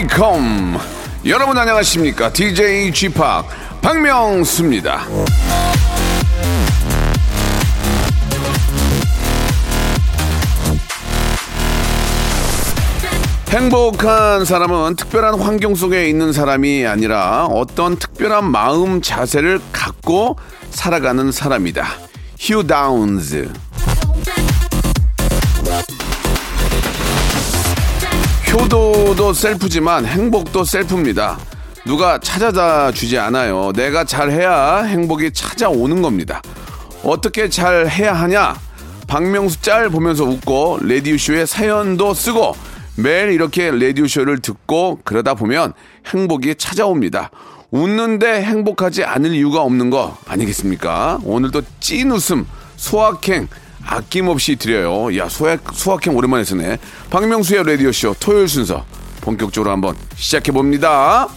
welcome. 여러분 안녕하십니까? DJ Chip 박명수입니다. 행복한 사람은 특별한 환경 속에 있는 사람이 아니라 어떤 특별한 마음 자세를 갖고 살아가는 사람이다. 휴 다운즈. 효도도 셀프지만 행복도 셀프입니다. 누가 찾아다 주지 않아요. 내가 잘해야 행복이 찾아오는 겁니다. 어떻게 잘 해야 하냐? 박명수 짤 보면서 웃고 레디오쇼에 사연도 쓰고 매일 이렇게 레디오쇼를 듣고 그러다 보면 행복이 찾아옵니다. 웃는데 행복하지 않을 이유가 없는 거 아니겠습니까? 오늘도 찐 웃음, 소확행 아낌없이 드려요. 야, 소확, 소확행 오랜만에 쓰네. 박명수의 라디오쇼 토요일 순서 본격적으로 한번 시작해 봅니다.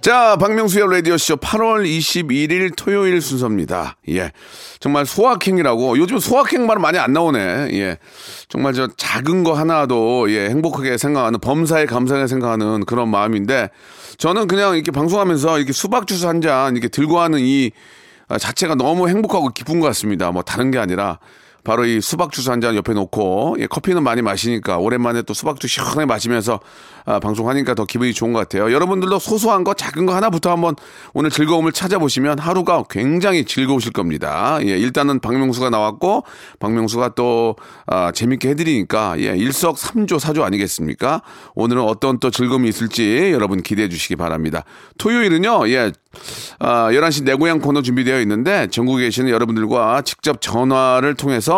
자, 박명수의 라디오쇼 8월 21일 토요일 순서입니다. 예. 정말 소확행이라고, 요즘 소확행 말은 많이 안 나오네. 예. 정말 저 작은 거 하나도, 예, 행복하게 생각하는, 범사에 감사하게 생각하는 그런 마음인데, 저는 그냥 이렇게 방송하면서 이렇게 수박 주스 한 잔 이렇게 들고 하는 이 아, 자체가 너무 행복하고 기쁜 것 같습니다. 뭐 다른 게 아니라, 바로 이 수박 주스 한 잔 옆에 놓고 예, 커피는 많이 마시니까 오랜만에 또 수박 주스 시원하게 마시면서 아, 방송하니까 더 기분이 좋은 것 같아요. 여러분들도 소소한 거 작은 거 하나부터 한번 오늘 즐거움을 찾아보시면 하루가 굉장히 즐거우실 겁니다. 예, 일단은 박명수가 나왔고 박명수가 또 아, 재밌게 해드리니까 예, 일석삼조 사조 아니겠습니까? 오늘은 어떤 또 즐거움이 있을지 여러분 기대해 주시기 바랍니다. 토요일은요, 예, 아, 11시 내 고향 코너 준비되어 있는데 전국에 계시는 여러분들과 직접 전화를 통해서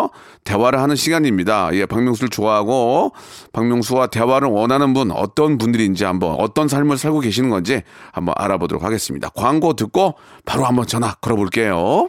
대화를 하는 시간입니다. 예, 박명수를 좋아하고 박명수와 대화를 원하는 분 어떤 분들인지 한번 어떤 삶을 살고 계시는 건지 한번 알아보도록 하겠습니다. 광고 듣고 바로 한번 전화 걸어볼게요.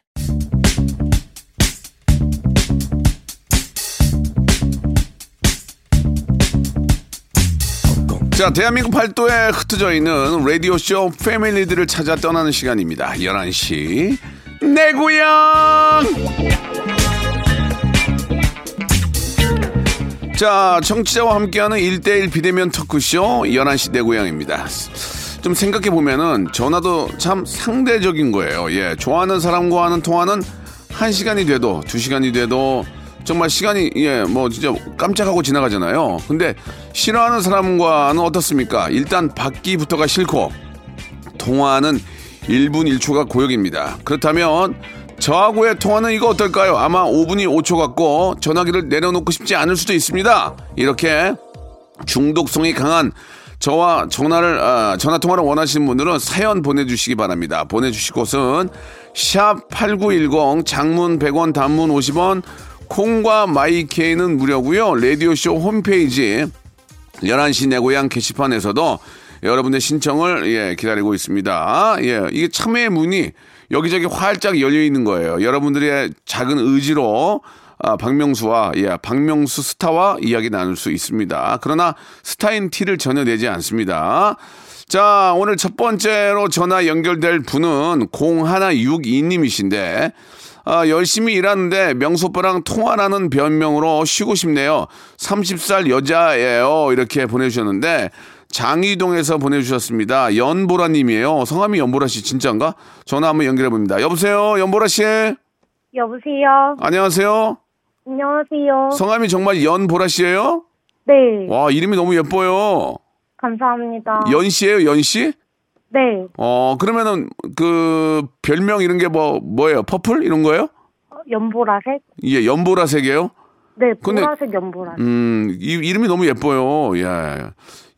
자, 대한민국 팔도에 흩어져 있는 라디오쇼 패밀리들을 찾아 떠나는 시간입니다. 11시. 내 고향! 자, 청취자와 함께하는 1대1 비대면 토크쇼 11시 내 고향입니다. 좀 생각해보면은 전화도 참 상대적인 거예요. 예, 좋아하는 사람과 하는 통화는 1시간이 돼도 2시간이 돼도 정말 시간이 예, 뭐 진짜 깜짝하고 지나가잖아요. 근데 싫어하는 사람과는 어떻습니까? 일단 받기부터가 싫고 통화는 1분 1초가 고역입니다. 그렇다면 저하고의 통화는 이거 어떨까요? 아마 5분이 5초 같고 전화기를 내려놓고 싶지 않을 수도 있습니다. 이렇게 중독성이 강한 저와 전화를 아, 전화 통화를 원하시는 분들은 사연 보내주시기 바랍니다. 보내주실 곳은 샵 #8910 장문 100원, 단문 50원, 콩과 마이케이는 무료고요. 라디오 쇼 홈페이지 11시 내 고향 게시판에서도 여러분의 신청을 예, 기다리고 있습니다. 예, 이게 참여의 문이 여기저기 활짝 열려 있는 거예요. 여러분들의 작은 의지로 아, 박명수와 예, 박명수 스타와 이야기 나눌 수 있습니다. 그러나 스타인 티를 전혀 내지 않습니다. 자, 오늘 첫 번째로 전화 연결될 분은 0162님이신데 아, 열심히 일하는데 명수 오빠랑 통화라는 변명으로 쉬고 싶네요. 30살 여자예요. 이렇게 보내주셨는데 장이동에서 보내주셨습니다. 연보라 님이에요. 성함이 연보라 씨 진짜인가? 전화 한번 연결해 봅니다. 여보세요? 연보라 씨? 여보세요. 안녕하세요? 안녕하세요. 성함이 정말 연보라 씨예요? 네. 와, 이름이 너무 예뻐요. 감사합니다. 연 씨예요, 연 씨? 네. 어, 그러면은 그 별명 이런 게 뭐 뭐예요? 퍼플 이런 거예요? 연보라색? 예, 연보라색이에요? 네, 근데- 보라색 연보라색. 음, 이, 이름이 너무 예뻐요. 예.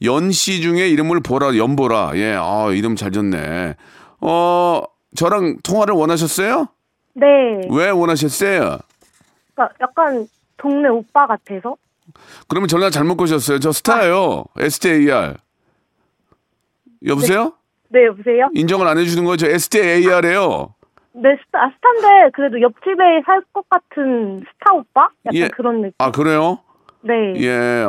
연씨 중에 이름을 보라, 연보라. 예, 아, 이름 잘 졌네. 어, 저랑 통화를 원하셨어요? 네. 왜 원하셨어요? 그러니까 약간 동네 오빠 같아서. 그러면 전화 잘못 거셨어요. 저 스타예요. STAR. 여보세요? 네, 여보세요? 인정을 안 해주는 거죠? STAR이에요. 네, 스타, 스타인데 그래도 옆집에 살 것 같은 스타 오빠? 약간 예. 그런 느낌. 아, 그래요? 네. 예.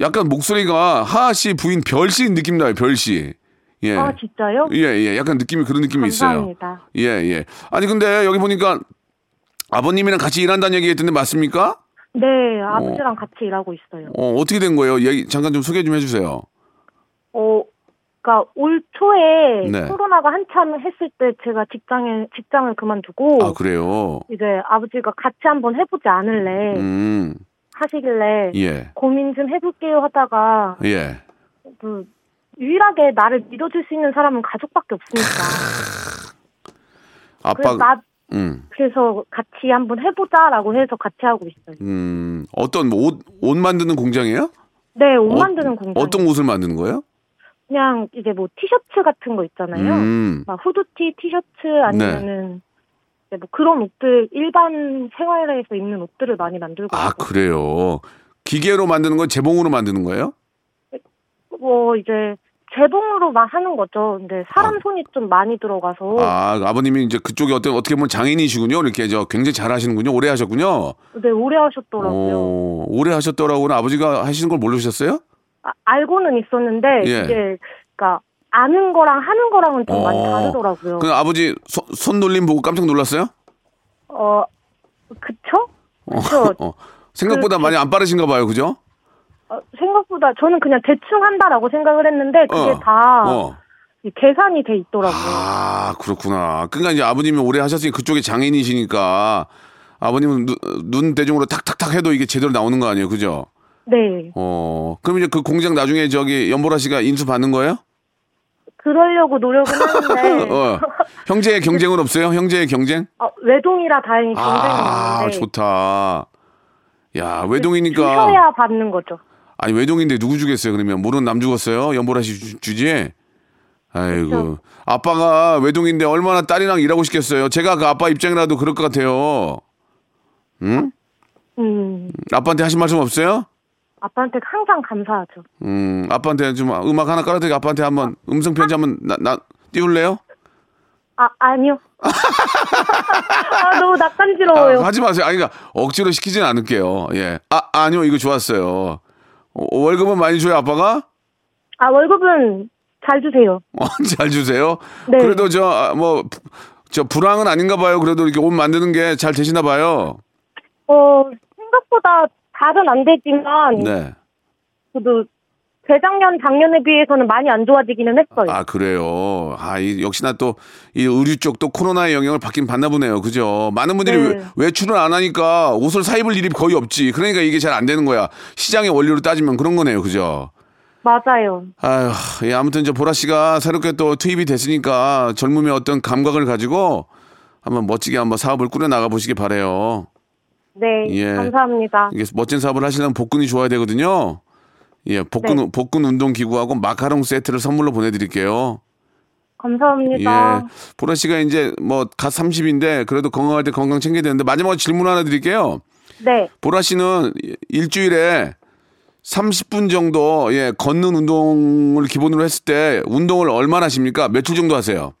약간 목소리가 하하 씨 부인 별 씨 느낌 나요, 별 씨. 예. 아, 진짜요? 예, 예. 약간 느낌이 그런 느낌이 있어요. 감사합니다. 예, 예. 아니, 근데 여기 보니까 아버님이랑 같이 일한다는 얘기 했던데 맞습니까? 네, 아버지랑 같이 일하고 있어요. 어, 어떻게 된 거예요? 얘기, 잠깐 좀 소개 좀 해주세요. 어, 그러니까 올 초에 네. 코로나가 한참 했을 때 제가 직장에 직장을 그만두고 아, 그래요? 이제 아버지가 같이 한번 해보지 않을래 음, 하시길래 예, 고민 좀 해볼게요 하다가 예. 그 유일하게 나를 믿어줄 수 있는 사람은 가족밖에 없으니까 아빠, 그래서 나 음, 그래서 같이 한번 해보자라고 해서 같이 하고 있어요. 음, 어떤 뭐 옷, 옷 만드는 공장이에요? 네, 옷 어- 만드는 공장. 어떤 옷을 만드는 거예요? 그냥 이제 뭐 티셔츠 같은 거 있잖아요. 음, 막 후드티, 티셔츠 아니면은 이제 뭐 그런 옷들 일반 생활에서 입는 옷들을 많이 만들고 아, 있고 그래요? 기계로 만드는 건 재봉으로 만드는 거예요? 뭐 이제 재봉으로만 하는 거죠. 근데 사람 손이 좀 많이 들어가서 아, 아버님이 이제 그쪽에 어떤, 어떻게 보면 장인이시군요. 이렇게 저 굉장히 잘 하시는군요. 오래 하셨군요. 네 오래 하셨더라고요. 오, 오래 하셨더라고는 아버지가 하시는 걸 모르셨어요? 아, 알고는 있었는데 예. 이게 그러니까 아는 거랑 하는 거랑은 좀 많이 어. 다르더라고요. 그 아버지 손, 손놀림 보고 깜짝 놀랐어요? 어 그쵸? 그쵸. 어, 생각보다 그- 많이 안 빠르신가 봐요, 그죠? 어, 생각보다 저는 그냥 대충 한다라고 생각을 했는데 그게 어, 다 어. 이 계산이 돼 있더라고요. 아, 그렇구나. 그러니까 이제 아버님이 오래 하셨으니 그쪽에 장인이시니까 아버님은 눈, 눈 대중으로 탁탁탁 해도 이게 제대로 나오는 거 아니에요, 그죠? 네. 어, 그럼 이제 그 공장 나중에 저기 연보라 씨가 인수 받는 거예요? 그러려고 노력은 하는데 어. 형제의 경쟁은 없어요? 형제의 경쟁? 어, 외동이라 다행히 경쟁이 아, 있는데 좋다. 야, 외동이니까. 주셔야 받는 거죠. 아니, 외동인데 누구 주겠어요, 그러면? 모르는 남 죽었어요? 연보라 씨 주, 주지? 아이고. 그렇죠. 아빠가 외동인데 얼마나 딸이랑 일하고 싶겠어요? 제가 그 아빠 입장이라도 그럴 것 같아요. 응? 음, 아빠한테 하신 말씀 없어요? 아빠한테 항상 감사하죠. 음, 아빠한테 좀 음악 하나 깔아드리고 아빠한테 한번 음성 편지 한번 나, 나 띄울래요? 아, 아니요. 아, 너무 낯간지러워요. 아, 하지 마세요. 아니, 그러니까 억지로 시키진 않을게요. 예. 아, 아니요. 이거 좋았어요. 어, 월급은 많이 줘요, 아빠가? 아, 월급은 잘 주세요. 어, 잘 주세요. 네. 그래도 저, 아, 뭐, 부- 저 불황은 아닌가 봐요. 그래도 이렇게 옷 만드는 게 잘 되시나 봐요. 어, 생각보다 잘은 안 되지만, 네. 그래도 재작년, 작년에 비해서는 많이 안 좋아지기는 했어요. 아, 그래요. 아, 이, 역시나 또, 이 의류 쪽도 코로나의 영향을 받긴 받나 보네요. 그죠? 많은 분들이 네. 외- 외출을 안 하니까 옷을 사 입을 일이 거의 없지. 그러니까 이게 잘 안 되는 거야. 시장의 원리로 따지면 그런 거네요. 그죠? 맞아요. 아유, 예, 아무튼 이제 보라 씨가 새롭게 또 투입이 됐으니까 젊음의 어떤 감각을 가지고 한번 멋지게 한번 사업을 꾸려 나가 보시기 바래요. 네, 예. 감사합니다. 이게 멋진 사업을 하시려면 복근이 좋아야 되거든요. 예, 복근 네. 복근 운동 기구하고 마카롱 세트를 선물로 보내드릴게요. 감사합니다. 예, 보라 씨가 이제 뭐갓 30인데 그래도 건강할 때 건강 챙겨야 되는데 마지막으로 질문 하나 드릴게요. 네. 보라 씨는 일주일에 30분 정도 예 걷는 운동을 기본으로 했을 때 운동을 얼마나 하십니까? 며칠 정도 하세요?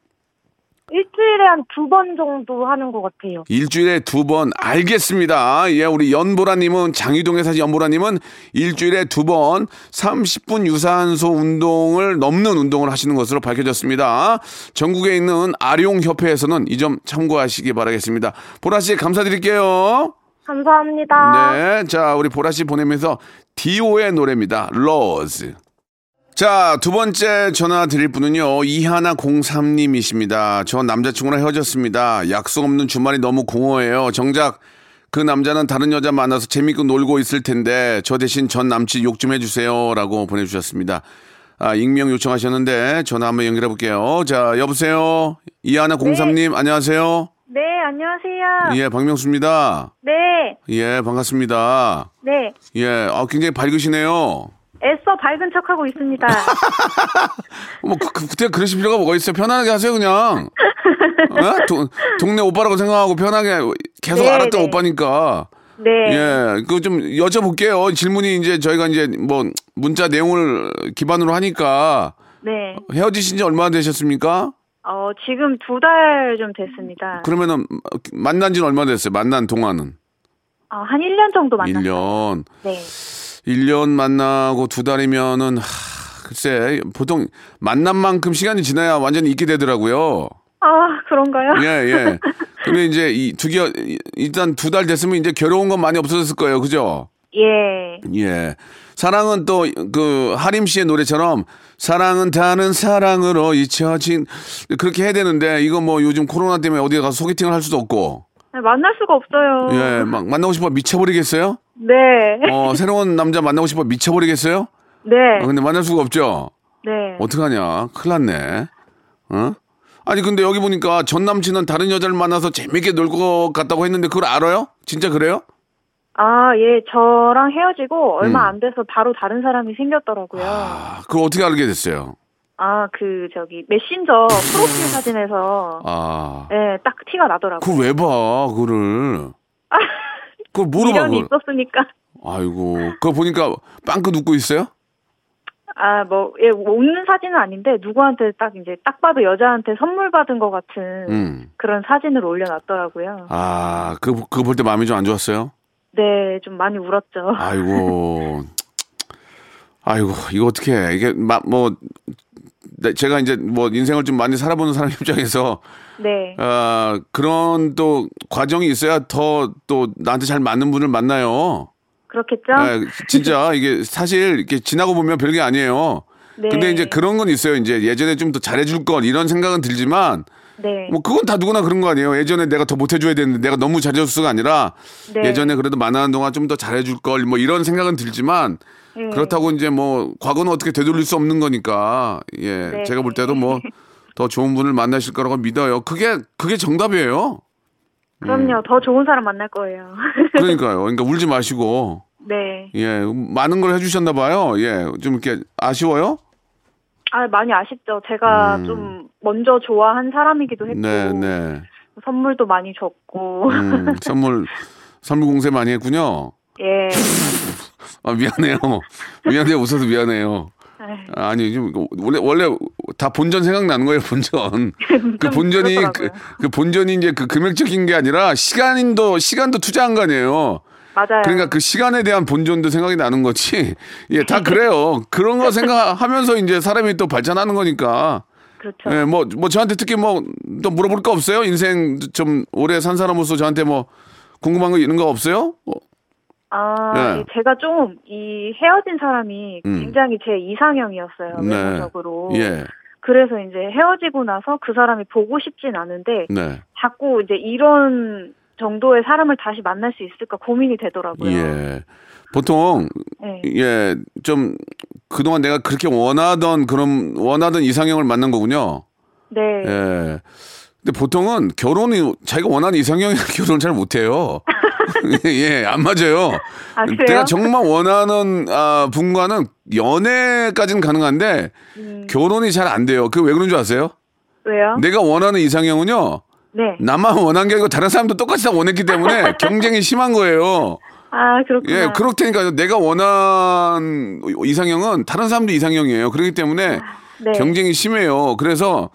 일주일에 한 두 번 정도 하는 것 같아요. 일주일에 두 번 알겠습니다. 예, 우리 연보라님은 장유동에 사신 연보라님은 일주일에 두 번 30분 유산소 운동을 넘는 운동을 하시는 것으로 밝혀졌습니다. 전국에 있는 아룡 협회에서는 이 점 참고하시기 바라겠습니다. 보라 씨 감사드릴게요. 감사합니다. 네, 자 우리 보라 씨 보내면서 디오의 노래입니다. 로즈. 자, 두 번째 전화 드릴 분은요, 이하나 03님이십니다. 저 남자친구랑 헤어졌습니다. 약속 없는 주말이 너무 공허해요. 정작 그 남자는 다른 여자 만나서 재밌고 놀고 있을 텐데, 저 대신 전 남친 욕 좀 해주세요. 라고 보내주셨습니다. 아, 익명 요청하셨는데, 전화 한번 연결해 볼게요. 자, 여보세요? 이하나 03님, 안녕하세요? 네, 안녕하세요. 예, 박명수입니다. 네, 예, 반갑습니다. 네. 예, 아, 굉장히 밝으시네요. 애써 밝은 척하고 있습니다. 뭐, 그, 그, 그때 그러실 필요가 뭐가 있어요? 편안하게 하세요, 그냥. 어? 도- 동네 오빠라고 생각하고 편하게 계속 네, 알았던 네. 오빠니까. 네. 예, 그 좀 여쭤볼게요. 질문이 이제 저희가 이제 뭐 문자 내용을 기반으로 하니까 네. 헤어지신 지 얼마나 되셨습니까? 어, 지금 두 달 좀 됐습니다. 그러면은 만난 지는 얼마나 됐어요? 만난 동안은? 아, 한 1년 정도 만났어요. 1년. 네. 1년 만나고 두 달이면은 하, 글쎄 보통 만난 만큼 시간이 지나야 완전히 잊게 되더라고요. 아, 그런가요? 예, 예. 근데 이제 이두 개, 일단 두 달 됐으면 이제 괴로운 건 많이 없어졌을 거예요. 그죠? 예. 예. 사랑은 또 그 하림 씨의 노래처럼 사랑은 다른 사랑으로 잊혀진 그렇게 해야 되는데 이거 뭐 요즘 코로나 때문에 어디 가서 소개팅을 할 수도 없고 네, 만날 수가 없어요. 예, 막 만나고 싶어 미쳐버리겠어요? 네. 어, 새로운 남자 만나고 싶어 미쳐버리겠어요? 네. 어, 근데 만날 수가 없죠? 네. 어떡하냐. 큰일 났네. 어? 아니, 근데 여기 보니까 전 남친은 다른 여자를 만나서 재밌게 놀 것 같다고 했는데 그걸 알아요? 진짜 그래요? 아, 예, 저랑 헤어지고 얼마 음. 안 돼서 바로 다른 사람이 생겼더라고요. 아, 그걸 어떻게 알게 됐어요? 아, 그, 저기, 메신저 프로필 사진에서, 아, 예, 딱 티가 나더라고요. 그걸 왜 봐, 그거를. 그걸 뭐로 봐, 미련이 그걸. 있었으니까. 아이고, 그거 보니까 빵긋 웃고 있어요? 아, 뭐, 예, 뭐 웃는 사진은 아닌데, 누구한테 딱 이제, 딱 봐도 여자한테 선물 받은 것 같은 음. 그런 사진을 올려놨더라고요. 아, 그, 그거 볼때 마음이 좀 안 좋았어요? 네, 좀 많이 울었죠. 아이고. 아이고, 이거 어떻게 해. 이게, 마, 뭐, 네, 제가 이제 뭐 인생을 좀 많이 살아보는 사람 입장에서 네. 아, 그런 또 과정이 있어야 더 또 나한테 잘 맞는 분을 만나요. 그렇겠죠? 아, 진짜 이게 사실 이렇게 지나고 보면 별게 아니에요. 네. 근데 이제 그런 건 있어요. 이제 예전에 좀 더 잘해줄 걸 이런 생각은 들지만 네. 뭐 그건 다 누구나 그런 거 아니에요. 예전에 내가 더 못해줘야 되는데 내가 너무 잘해줬어가 아니라 네. 예전에 그래도 만나는 동안 좀 더 잘해줄 걸 뭐 이런 생각은 들지만 네. 그렇다고 이제 뭐 과거는 어떻게 되돌릴 수 없는 거니까 예 네. 제가 볼 때도 뭐 더 좋은 분을 만나실 거라고 믿어요. 그게 그게 정답이에요. 그럼요. 더 좋은 사람 만날 거예요. 그러니까요. 그러니까 울지 마시고 네. 예 많은 걸 해주셨나 봐요. 예 좀 이렇게 아쉬워요. 아, 많이 아쉽죠. 제가 좀 먼저 좋아한 사람이기도 했고. 음. 네 네. 선물도 많이 줬고. 음, 선물 선물 공세 많이 했군요. 예. 아 미안해요. 미안해요. 웃어서 미안해요. 아니 좀 원래 원래 다 본전 생각나는 거예요 본전 그 본전이 그. 그 본전이 이제 그 금액적인 게 아니라 시간도 시간도 투자한 거 아니에요 맞아요. 그러니까 그 시간에 대한 본전도 생각이 나는 거지 예 다 그래요 그런 거 생각하면서 이제 사람이 또 발전하는 거니까 그렇죠. 예 뭐뭐 저한테 특히 뭐 또 물어볼 거 없어요 인생 좀 오래 산 사람으로서 저한테 뭐 궁금한 거 있는 거 없어요 어, 아, 예. 예, 제가 좀 이 헤어진 사람이 음. 굉장히 제 이상형이었어요. 외모적으로. 예 그래서 이제 헤어지고 나서 그 사람이 보고 싶진 않은데 네. 자꾸 이제 이런 정도의 사람을 다시 만날 수 있을까 고민이 되더라고요. 예. 보통 네. 예, 좀 그동안 내가 그렇게 원하던 그런 원하던 이상형을 만난 거군요. 네. 예. 근데 보통은 결혼이 자기가 원하는 이상형이 결혼을 잘 못해요. 예, 안 맞아요. 아, 그래요? 내가 정말 원하는 아, 분과는 연애까지는 가능한데 음. 결혼이 잘 안 돼요. 그왜 그런 줄 아세요? 왜요? 내가 원하는 이상형은요. 네. 나만 원한 게 아니고 다른 사람도 똑같이 다 원했기 때문에 경쟁이 심한 거예요. 아, 그렇구나. 예, 그렇다니까요. 내가 원한 이상형은 다른 사람도 이상형이에요. 그렇기 때문에 네. 경쟁이 심해요. 그래서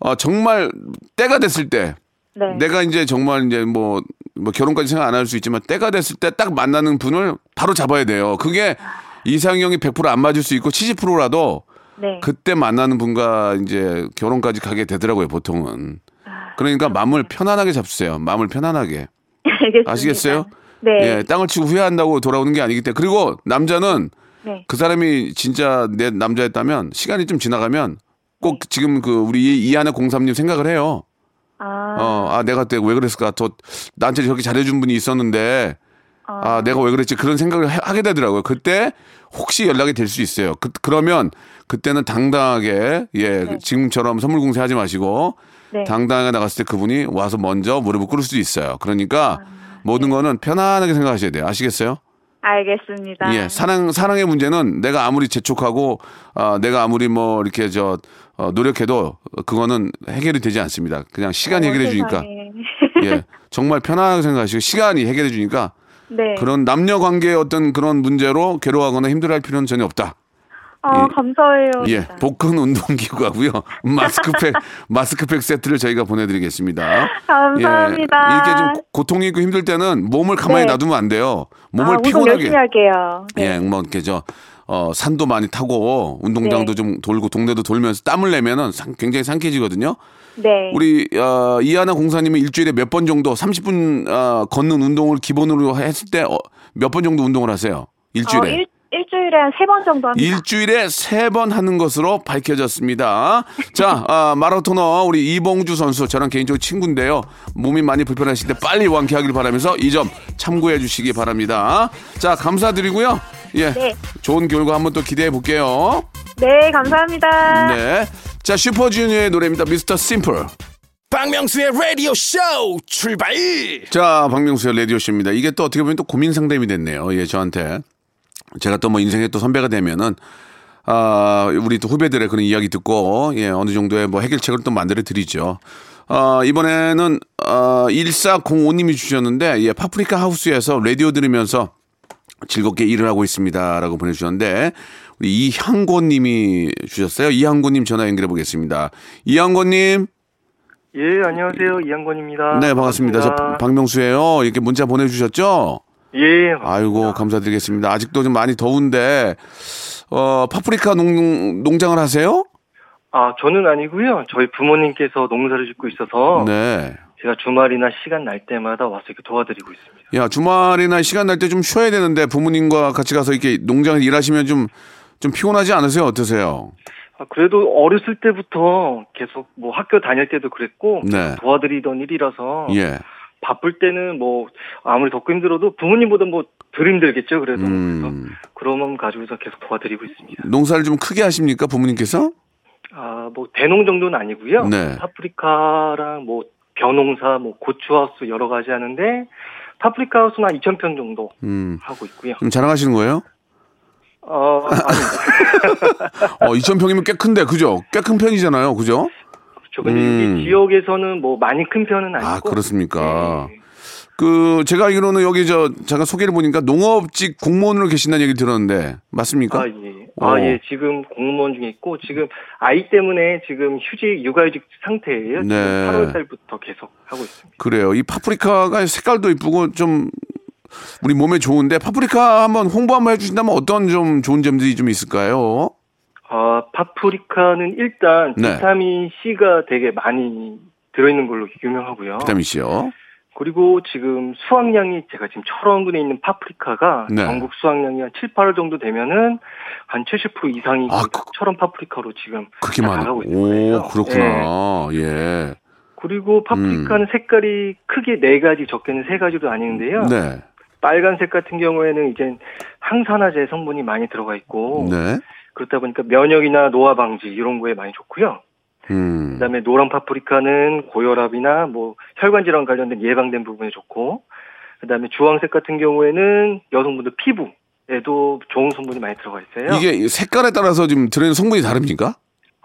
어, 정말 때가 됐을 때 네. 내가 이제 정말 이제 뭐, 뭐 결혼까지 생각 안 할 수 있지만 때가 됐을 때 딱 만나는 분을 바로 잡아야 돼요. 그게 이상형이 100%안 맞을 수 있고 70%라도 네. 그때 만나는 분과 이제 결혼까지 가게 되더라고요, 보통은. 그러니까 마음을 편안하게 잡으세요. 마음을 편안하게. 알겠습니다. 아시겠어요? 네. 예, 땅을 치고 후회한다고 돌아오는 게 아니기 때문에. 그리고 남자는 네. 그 사람이 진짜 내 남자였다면 시간이 좀 지나가면 꼭 지금 그 우리 이하나 공삼님 생각을 해요. 아, 어, 아, 내가 그때 왜 그랬을까? 더 나한테 저렇게 잘해준 분이 있었는데, 아, 내가 왜 그랬지? 그런 생각을 하- 하게 되더라고요. 그때 혹시 연락이 될 수 있어요. 그, 그러면 그때는 당당하게, 예, 지금처럼 선물 공세 하지 마시고, 네. 당당하게 나갔을 때 그분이 와서 먼저 무릎을 꿇을 수도 있어요. 그러니까 모든 거는 편안하게 생각하셔야 돼요. 아시겠어요? 알겠습니다. 예, 사랑 사랑의 문제는 내가 아무리 재촉하고 아 내가 아무리 뭐 이렇게 저 어, 노력해도 그거는 해결이 되지 않습니다. 그냥 시간이 어, 해결해 주니까 세상에. 예 정말 편안하게 생각하시고 시간이 해결해 주니까 네. 그런 남녀 관계의 어떤 그런 문제로 괴로워하거나 힘들어할 필요는 전혀 없다. 아, 이- 감사해요. 예, 진짜. 복근 운동기구하고요. 마스크팩, 마스크팩 세트를 저희가 보내드리겠습니다. 감사합니다. 예, 이렇게 좀 고통이 있고 힘들 때는 몸을 가만히 네. 놔두면 안 돼요. 몸을 아, 피곤하게. 열심히 할게요. 네. 예, 뭐 이렇게 저 어, 산도 많이 타고 운동장도 네. 좀 돌고 동네도 돌면서 땀을 내면은 상- 굉장히 상쾌해지거든요. 네. 우리 어, 이하나 공사님은 일주일에 몇 번 정도 30분 어, 걷는 운동을 기본으로 했을 때 몇 번 정도 운동을 하세요? 일주일에. 어, 일, 일주일에 한 세 번 정도 합니다. 일주일에 세 번 하는 것으로 밝혀졌습니다. 자, 아, 마라토너 우리 이봉주 선수 저랑 개인적으로 친구인데요. 몸이 많이 불편하실 때 빨리 완쾌하길 바라면서 이 점 참고해 주시기 바랍니다. 자, 감사드리고요. 예. 네. 좋은 결과 한번 또 기대해 볼게요. 네, 감사합니다. 네. 자, 슈퍼주니어의 노래입니다. 미스터 심플. 박명수의 라디오 쇼 출발 자, 박명수의 라디오 쇼입니다. 이게 또 어떻게 보면 또 고민 상담이 됐네요. 예, 저한테. 제가 또 뭐 인생의 또 선배가 되면은, 아, 우리 또 후배들의 그런 이야기 듣고, 예, 어느 정도의 뭐 해결책을 또 만들어 드리죠. 아, 이번에는, 아, 1405님이 주셨는데, 예, 파프리카 하우스에서 라디오 들으면서 즐겁게 일을 하고 있습니다. 라고 보내주셨는데, 우리 이향고님이 주셨어요. 이향고님 전화 연결해 보겠습니다. 이향고님. 예, 안녕하세요. 이한권입니다. 네, 반갑습니다. 저 박명수예요. 이렇게 문자 보내주셨죠? 예, 아이고, 감사드리겠습니다. 아직도 좀 많이 더운데, 어, 파프리카 농, 농장을 하세요? 아, 저는 아니고요. 저희 부모님께서 농사를 짓고 있어서 네. 제가 주말이나 시간 날 때마다 와서 이렇게 도와드리고 있습니다. 야, 주말이나 시간 날 때 좀 쉬어야 되는데, 부모님과 같이 가서 이렇게 농장에서 일하시면 좀, 좀 피곤하지 않으세요? 어떠세요? 아, 그래도 어렸을 때부터 계속 뭐 학교 다닐 때도 그랬고 네. 도와드리던 일이라서 예. 바쁠 때는 뭐 아무리 덥고 힘들어도 부모님보다 뭐 덜 힘들겠죠. 그래도 그래서 음. 그런 마음 가지고서 계속 도와드리고 있습니다. 농사를 좀 크게 하십니까? 부모님께서? 아, 뭐 대농 정도는 아니고요. 네. 파프리카랑 뭐 벼농사, 뭐 고추하우스 여러 가지 하는데 파프리카 하우스는 한 2,000평 정도 음. 하고 있고요. 좀 자랑하시는 거예요? 어, 어, 2,000평이면 꽤 큰데, 그죠? 꽤 큰 편이잖아요. 그죠? 그렇죠. 근데 음. 여기 지역에서는 뭐 많이 큰 편은 아니고. 아, 그렇습니까? 네. 그 제가 알기로는 여기 저 잠깐 소개를 보니까 농업직 공무원으로 계신다는 얘기 들었는데 맞습니까? 아, 예. 어. 아, 예. 지금 공무원 중에 있고, 지금 아이 때문에 지금 휴직, 육아휴직 상태예요. 네. 지금 8월 달부터 계속 하고 있습니다. 그래요. 이 파프리카가 색깔도 이쁘고 좀 우리 몸에 좋은데 파프리카 한번 홍보 한번 해주신다면 어떤 좀 좋은 점들이 좀 있을까요? 아, 파프리카는 일단 네. 비타민 C가 되게 많이 들어있는 걸로 유명하고요. 비타민 C요. 그리고 지금 수확량이 제가 지금 철원군에 있는 파프리카가 네. 전국 수확량이 한 7, 8월 정도 되면은 한 70% 이상이 아, 그 그- 철원 파프리카로 지금 그렇게 많아. 나가고 있는 오, 거예요. 네. 그렇구나. 예. 그리고 파프리카는 색깔이 크게 네 가지, 적게는 세 가지로 나뉘는데요. 네. 빨간색 같은 경우에는 이제 항산화제 성분이 많이 들어가 있고 네. 그렇다 보니까 면역이나 노화 방지 이런 거에 많이 좋고요. 음. 그다음에 노란 파프리카는 고혈압이나 뭐 혈관 질환 관련된 예방된 부분에 좋고 그다음에 주황색 같은 경우에는 여성분들 피부에도 좋은 성분이 많이 들어가 있어요. 이게 색깔에 따라서 지금 들어있는 성분이 다릅니까?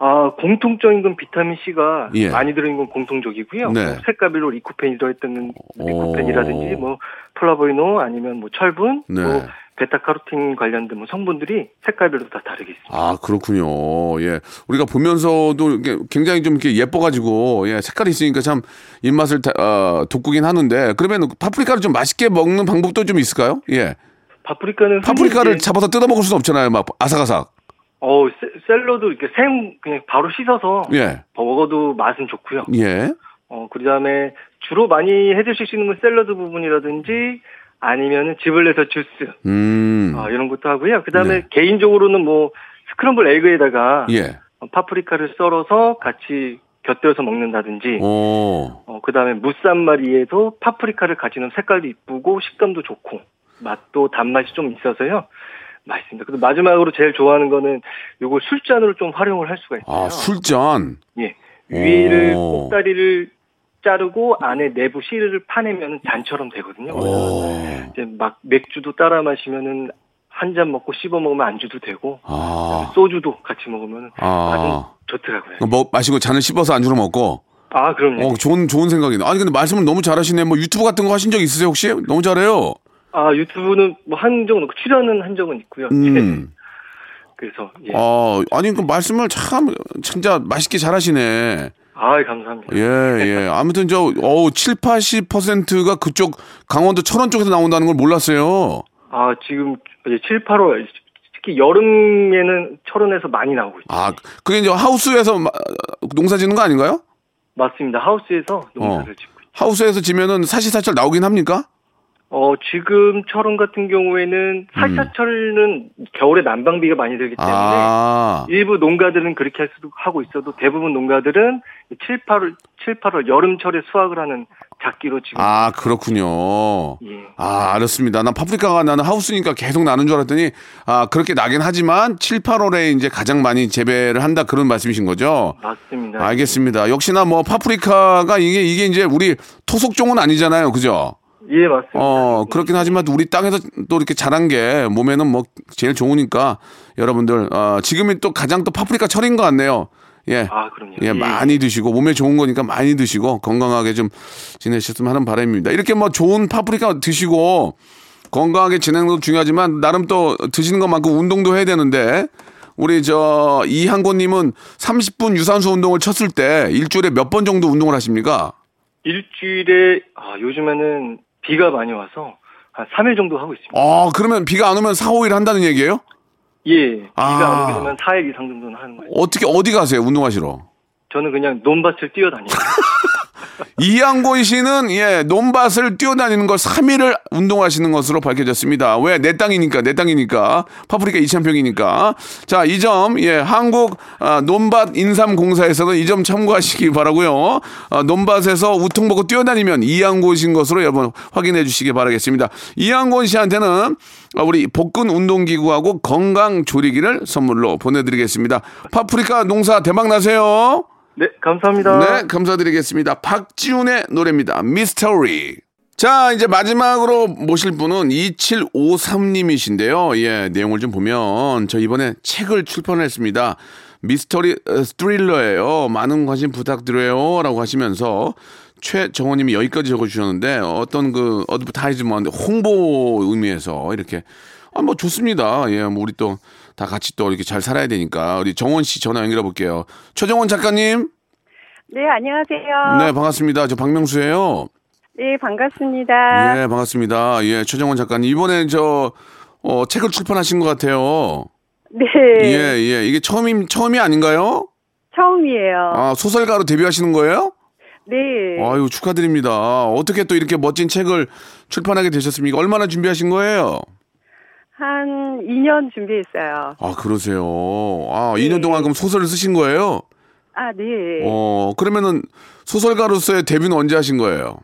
아 공통적인 건 비타민 C가 예. 많이 들어있는 건 공통적이고요. 네. 뭐 색깔별로 리코펜이 들어있던 리코펜이라든지 뭐 플라보이노 아니면 뭐 철분, 네. 뭐 베타카로틴 관련된 뭐 성분들이 색깔별로 다 다르게 있습니다. 아, 그렇군요. 예. 우리가 보면서도 굉장히 좀 이렇게 예뻐가지고, 예, 색깔이 있으니까 참 입맛을 다, 어, 돋구긴 하는데, 그러면 파프리카를 좀 맛있게 먹는 방법도 좀 있을까요? 예. 파프리카는 파프리카를 이제, 잡아서 뜯어 먹을 수는 없잖아요. 막 아삭아삭. 어 세- 샐러드 이렇게 생 그냥 바로 씻어서 예. 먹어도 맛은 좋고요. 예. 어 그다음에 주로 많이 해드실 수 있는 건 샐러드 부분이라든지 아니면은 즙을 내서 주스 음. 어, 이런 것도 하고요. 그다음에 네. 개인적으로는 뭐 스크램블 에그에다가 예. 어, 파프리카를 썰어서 같이 곁들여서 먹는다든지 오. 어, 그 다음에 무쌈말이에도 파프리카를 같이 넣으면 색깔도 이쁘고 식감도 좋고 맛도 단맛이 좀 있어서요. 맛있습니다. 그리고 마지막으로 제일 좋아하는 거는 요걸 술잔으로 좀 활용을 할 수가 있어요. 아, 술잔. 예. 위를 오. 꼭다리를 자르고 안에 내부 씨를 파내면 잔처럼 되거든요. 오. 이제 막 맥주도 따라 마시면은 한 잔 먹고 씹어 먹으면 안주도 되고 아. 소주도 같이 먹으면 아. 좋더라고요. 뭐 마시고 잔을 씹어서 안주로 먹고. 아, 그럼요. 어, 좋은 좋은 생각이네. 아니 근데 말씀을 너무 잘하시네. 뭐 유튜브 같은 거 하신 적 있으세요 혹시? 너무 잘해요. 아, 유튜브는 뭐 한 적은 없고 출연은 한 적은 있고요. 음. 그래서 예. 어, 아니 그 말씀을 참 진짜 맛있게 잘하시네. 아, 감사합니다. 예, 예. 아무튼 저 어우 7, 80%가 그쪽 강원도 철원 쪽에서 나온다는 걸 몰랐어요. 아, 지금 이제 7, 8월 특히 여름에는 철원에서 많이 나오고 있어요. 아, 그게 이제 하우스에서 마- 농사 짓는 거 아닌가요? 맞습니다. 하우스에서 농사를 어. 짓고 있어요. 하우스에서 지면은 사시사철 나오긴 합니까? 어, 지금 철원 같은 경우에는 사시사철은 겨울에 난방비가 많이 들기 때문에 음. 아, 일부 농가들은 그렇게 할 수도 하고 있어도 대부분 농가들은 7, 8월 7, 8월 여름철에 수확을 하는 작기로 지금 아 그렇군요. 예. 아, 알았습니다. 난 파프리카가 나는 하우스니까 계속 나는 줄 알았더니, 아, 그렇게 나긴 하지만 7, 8월에 이제 가장 많이 재배를 한다 그런 말씀이신 거죠? 맞습니다. 알겠습니다. 역시나 뭐 파프리카가 이게, 이게 이제 우리 토속종은 아니잖아요. 그죠? 예, 맞습니다. 어, 그렇긴 하지만 또 우리 땅에서 또 이렇게 자란 게 몸에는 뭐 제일 좋으니까 여러분들, 어, 지금이 또 가장 또 파프리카 철인 것 같네요. 예. 아, 그럼요. 예, 많이 드시고 몸에 좋은 거니까 많이 드시고 건강하게 좀 지내셨으면 하는 바람입니다. 이렇게 뭐 좋은 파프리카 드시고 건강하게 지내는 것도 중요하지만 나름 또 드시는 것만큼 운동도 해야 되는데 우리 저 이한곤님은 30분 유산소 운동을 쳤을 때 일주일에 몇 번 정도 운동을 하십니까? 일주일에 아, 요즘에는 비가 많이 와서 한 3일 정도 하고 있습니다. 아 그러면 비가 안 오면 4, 5일 한다는 얘기예요? 예. 비가 아. 안 오게 되면 4일 이상 정도는 하는 거예요. 어떻게 어디 가세요 운동하시러? 저는 그냥 논밭을 뛰어다니요. 이양곤 씨는 예 논밭을 뛰어다니는 걸 3일을 운동하시는 것으로 밝혀졌습니다. 왜 내 땅이니까 내 땅이니까 파프리카 2,000평이니까 자 이 점 예 한국 아, 논밭 인삼공사에서는 이 점 참고하시기 바라고요. 아, 논밭에서 우통벗고 뛰어다니면 이양곤 씨인 것으로 여러분 확인해 주시기 바라겠습니다. 이양곤 씨한테는 아, 우리 복근 운동기구하고 건강 조리기를 선물로 보내드리겠습니다. 파프리카 농사 대박 나세요. 네, 감사합니다. 네, 감사드리겠습니다. 박지훈의 노래입니다. 미스터리. 자, 이제 마지막으로 모실 분은 2753님이신데요. 예, 내용을 좀 보면 저 이번에 책을 출판했습니다. 미스터리 어, 스릴러예요. 많은 관심 부탁드려요. 라고 하시면서 최정원님이 여기까지 적어주셨는데 어떤 그 advertisement 홍보 의미에서 이렇게 아, 뭐 좋습니다. 예, 뭐 우리 또 다 같이 또 이렇게 잘 살아야 되니까 우리 정원 씨 전화 연결해 볼게요. 최정원 작가님. 네, 안녕하세요. 네, 반갑습니다. 저 박명수예요. 네, 반갑습니다. 예, 반갑습니다. 예, 최정원 작가님. 이번에 저 어, 책을 출판하신 것 같아요. 네, 예, 예. 이게 처음이 처음이 아닌가요? 처음이에요. 아, 소설가로 데뷔하시는 거예요? 네. 아유, 축하드립니다. 어떻게 또 이렇게 멋진 책을 출판하게 되셨습니까? 얼마나 준비하신 거예요? 한 2년 준비했어요. 아, 그러세요. 아, 2년 동안 그럼 소설을 쓰신 거예요? 아, 네. 어, 그러면은 소설가로서의 데뷔는 언제 하신 거예요?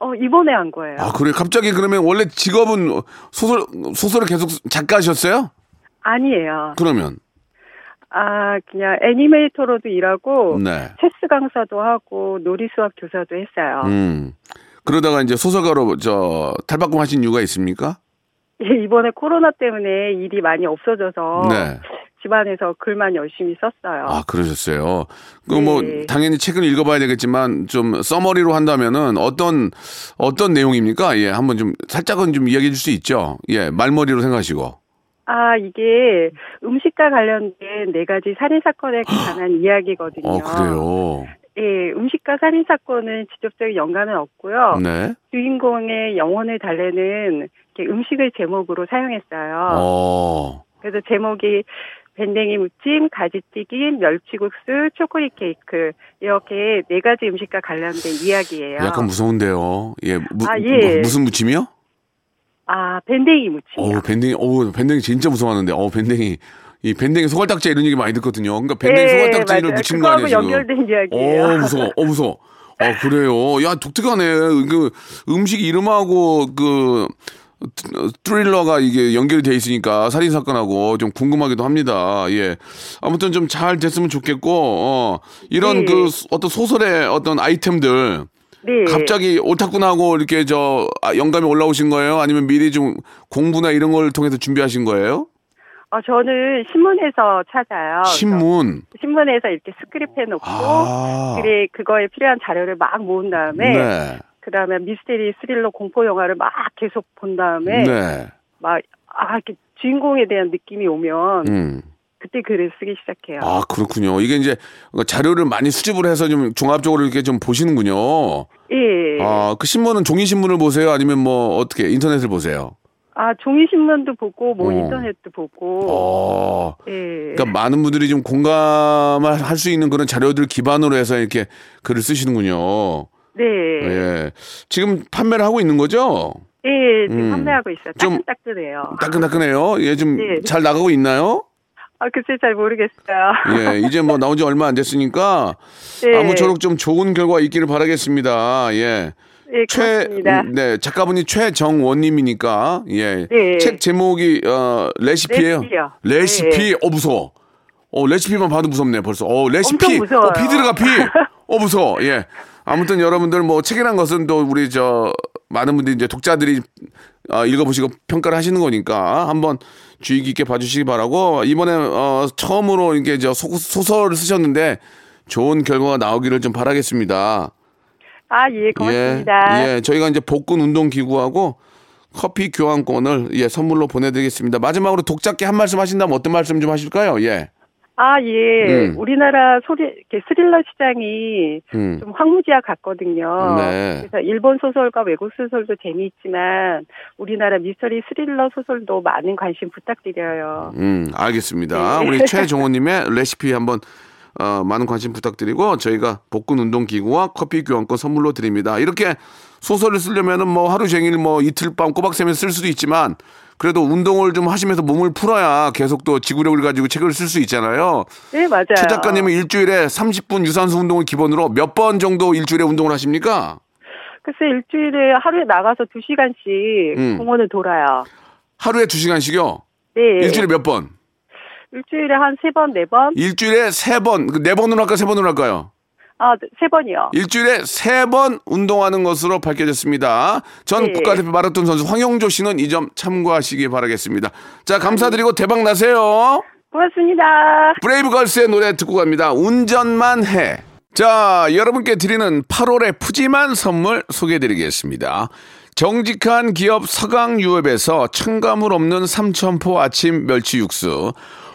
어, 이번에 한 거예요. 아, 그래. 갑자기 그러면 원래 직업은 소설, 소설을 계속 작가셨어요? 아니에요. 그러면. 아, 그냥 애니메이터로도 일하고 네. 체스 강사도 하고 놀이 수학 교사도 했어요. 음. 그러다가 이제 소설가로 저 탈바꿈 하신 이유가 있습니까? 예, 이번에 코로나 때문에 일이 많이 없어져서 네. 집안에서 글만 열심히 썼어요. 아, 그러셨어요. 그뭐 네. 당연히 책을 읽어봐야 되겠지만 좀 서머리로 한다면은 어떤 어떤 내용입니까? 예, 한번 좀 살짝은 좀 이야기해 줄 수 있죠. 예, 말머리로 생각하시고. 아, 이게 음식과 관련된 네 가지 살인 사건에 관한 이야기거든요. 어, 그래요. 예, 음식과 살인 사건은 직접적인 연관은 없고요. 네. 주인공의 영혼을 달래는 음식을 제목으로 사용했어요. 어. 그래서 제목이 밴댕이 무침, 가지튀김, 멸치국수, 초콜릿 케이크 이렇게 네 가지 음식과 관련된 이야기예요. 약간 무서운데요. 예, 무, 아, 예. 뭐, 무슨 무침이요? 아, 밴댕이 무침이요. 어, 밴댕이, 어, 밴댕이 진짜 무서워하는데, 어, 밴댕이, 이 밴댕이 소갈딱지 이런 얘기 많이 듣거든요. 그러니까 밴댕이 소갈딱지를 네, 맞아요. 묻힌 거 아니에요, 지금? 연결된 이야기예요. 어, 무서워, 어, 무서워. 아, 그래요. 야, 독특하네. 그 음식 이름하고 그 스릴러가 이게 연결이 돼 있으니까 살인 사건하고 좀 궁금하기도 합니다. 예. 아무튼 좀 잘 됐으면 좋겠고 어, 이런 네. 그 소- 어떤 소설의 어떤 아이템들 네. 갑자기 오타쿠나고 이렇게 저 아, 영감이 올라오신 거예요? 아니면 미리 좀 공부나 이런 걸 통해서 준비하신 거예요? 어, 저는 신문에서 찾아요. 신문. 신문에서 이렇게 스크랩 해놓고 아. 그래 그거에 필요한 자료를 막 모은 다음에 네. 그 다음에 미스테리 스릴러 공포 영화를 막 계속 본 다음에 네. 막 아, 이렇게 주인공에 대한 느낌이 오면 음. 그때 글을 쓰기 시작해요. 아, 그렇군요. 이게 이제 자료를 많이 수집을 해서 좀 종합적으로 이렇게 좀 보시는군요. 예. 아, 그 신문은 종이 신문을 보세요? 아니면 뭐 어떻게 인터넷을 보세요? 아 종이 신문도 보고 뭐 어. 인터넷도 보고. 어. 예. 그러니까 많은 분들이 좀 공감을 할 수 있는 그런 자료들 기반으로 해서 이렇게 글을 쓰시는군요. 네. 예. 지금 판매를 하고 있는 거죠? 예, 지금 음. 판매하고 있어요. 좀- 따끈따끈해요. 따끈따끈해요. 예, 좀 네. 잘 나가고 있나요? 아, 글쎄 잘 모르겠어요. 예, 이제 뭐 나온 지 얼마 안 됐으니까 네. 아무쪼록 좀 좋은 결과 있기를 바라겠습니다. 예. 예, 최. 음, 네, 작가분이 최정원님이니까, 예. 네. 책 제목이, 어, 레시피예요 레시피요. 레시피, 어, 무서워. 어, 레시피만 봐도 무섭네, 벌써. 어, 레시피. 어, 피 들어가, 피. 어, 무서워. 예. 아무튼 여러분들 뭐 책이란 것은 또 우리 저, 많은 분들이 이제 독자들이 어, 읽어보시고 평가를 하시는 거니까 한번 주의 깊게 봐주시기 바라고 이번에 어, 처음으로 이게 저 소, 소설을 쓰셨는데 좋은 결과가 나오기를 좀 바라겠습니다. 아, 예, 고맙습니다. 예, 예, 저희가 이제 복근 운동 기구하고 커피 교환권을 예, 선물로 보내드리겠습니다. 마지막으로 독자께 한 말씀 하신다면 어떤 말씀 좀 하실까요? 예. 아, 예. 음. 우리나라 소리, 이렇게 스릴러 시장이 음. 좀 황무지와 같거든요. 네. 그래서 일본 소설과 외국 소설도 재미있지만 우리나라 미스터리 스릴러 소설도 많은 관심 부탁드려요. 음, 알겠습니다. 네. 우리 최종호님의 레시피 한번 어, 많은 관심 부탁드리고 저희가 복근 운동 기구와 커피 교환권 선물로 드립니다. 이렇게 소설을 쓰려면은 뭐 하루 종일 뭐 이틀 밤 꼬박 새면서 쓸 수도 있지만 그래도 운동을 좀 하시면서 몸을 풀어야 계속 또 지구력을 가지고 책을 쓸 수 있잖아요. 네, 맞아요. 최 작가님은 일주일에 30분 유산소 운동을 기본으로 몇 번 정도 일주일에 운동을 하십니까? 글쎄, 일주일에 하루에 나가서 두 시간씩 음. 공원을 돌아요. 하루에 두 시간씩요? 네. 일주일에 몇 번? 일주일에 한 세 번, 네 번? 일주일에 세 번, 그네 번으로 할까요? 세 번으로 할까요? 아, 세 번이요. 일주일에 세 번 운동하는 것으로 밝혀졌습니다. 전 네. 국가대표 마라톤 선수 황영조 씨는 이 점 참고하시기 바라겠습니다. 자, 감사드리고 대박 나세요. 고맙습니다. 브레이브걸스의 노래 듣고 갑니다. 운전만 해. 자, 여러분께 드리는 8월의 푸짐한 선물 소개해드리겠습니다. 정직한 기업 서강유업에서 첨가물 없는 삼천포 아침 멸치 육수,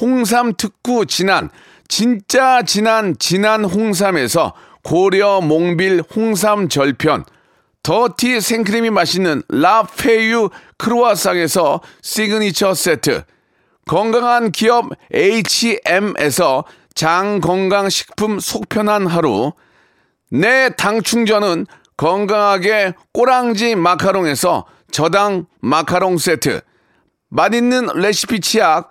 홍삼 특구 진한, 진짜 진한 진한 홍삼에서 고려 몽빌 홍삼 절편, 더티 생크림이 맛있는 라페유 크루아상에서 시그니처 세트, 건강한 기업 H&M에서 장건강식품 속편한 하루, 내 당 충전은 건강하게 꼬랑지 마카롱에서 저당 마카롱 세트, 맛있는 레시피 치약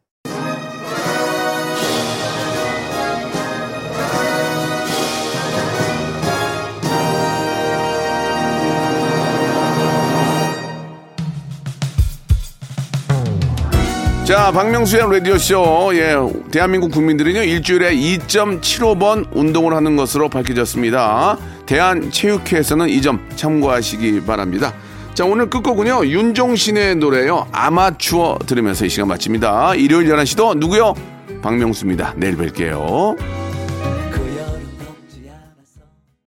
자, 박명수의 라디오쇼. 예, 대한민국 국민들은요, 일주일에 2.75번 운동을 하는 것으로 밝혀졌습니다. 대한체육회에서는 이 점 참고하시기 바랍니다. 자, 오늘 끝곡은요, 윤종신의 노래요, 아마추어 들으면서 이 시간 마칩니다. 일요일 11시도 누구요? 박명수입니다. 내일 뵐게요.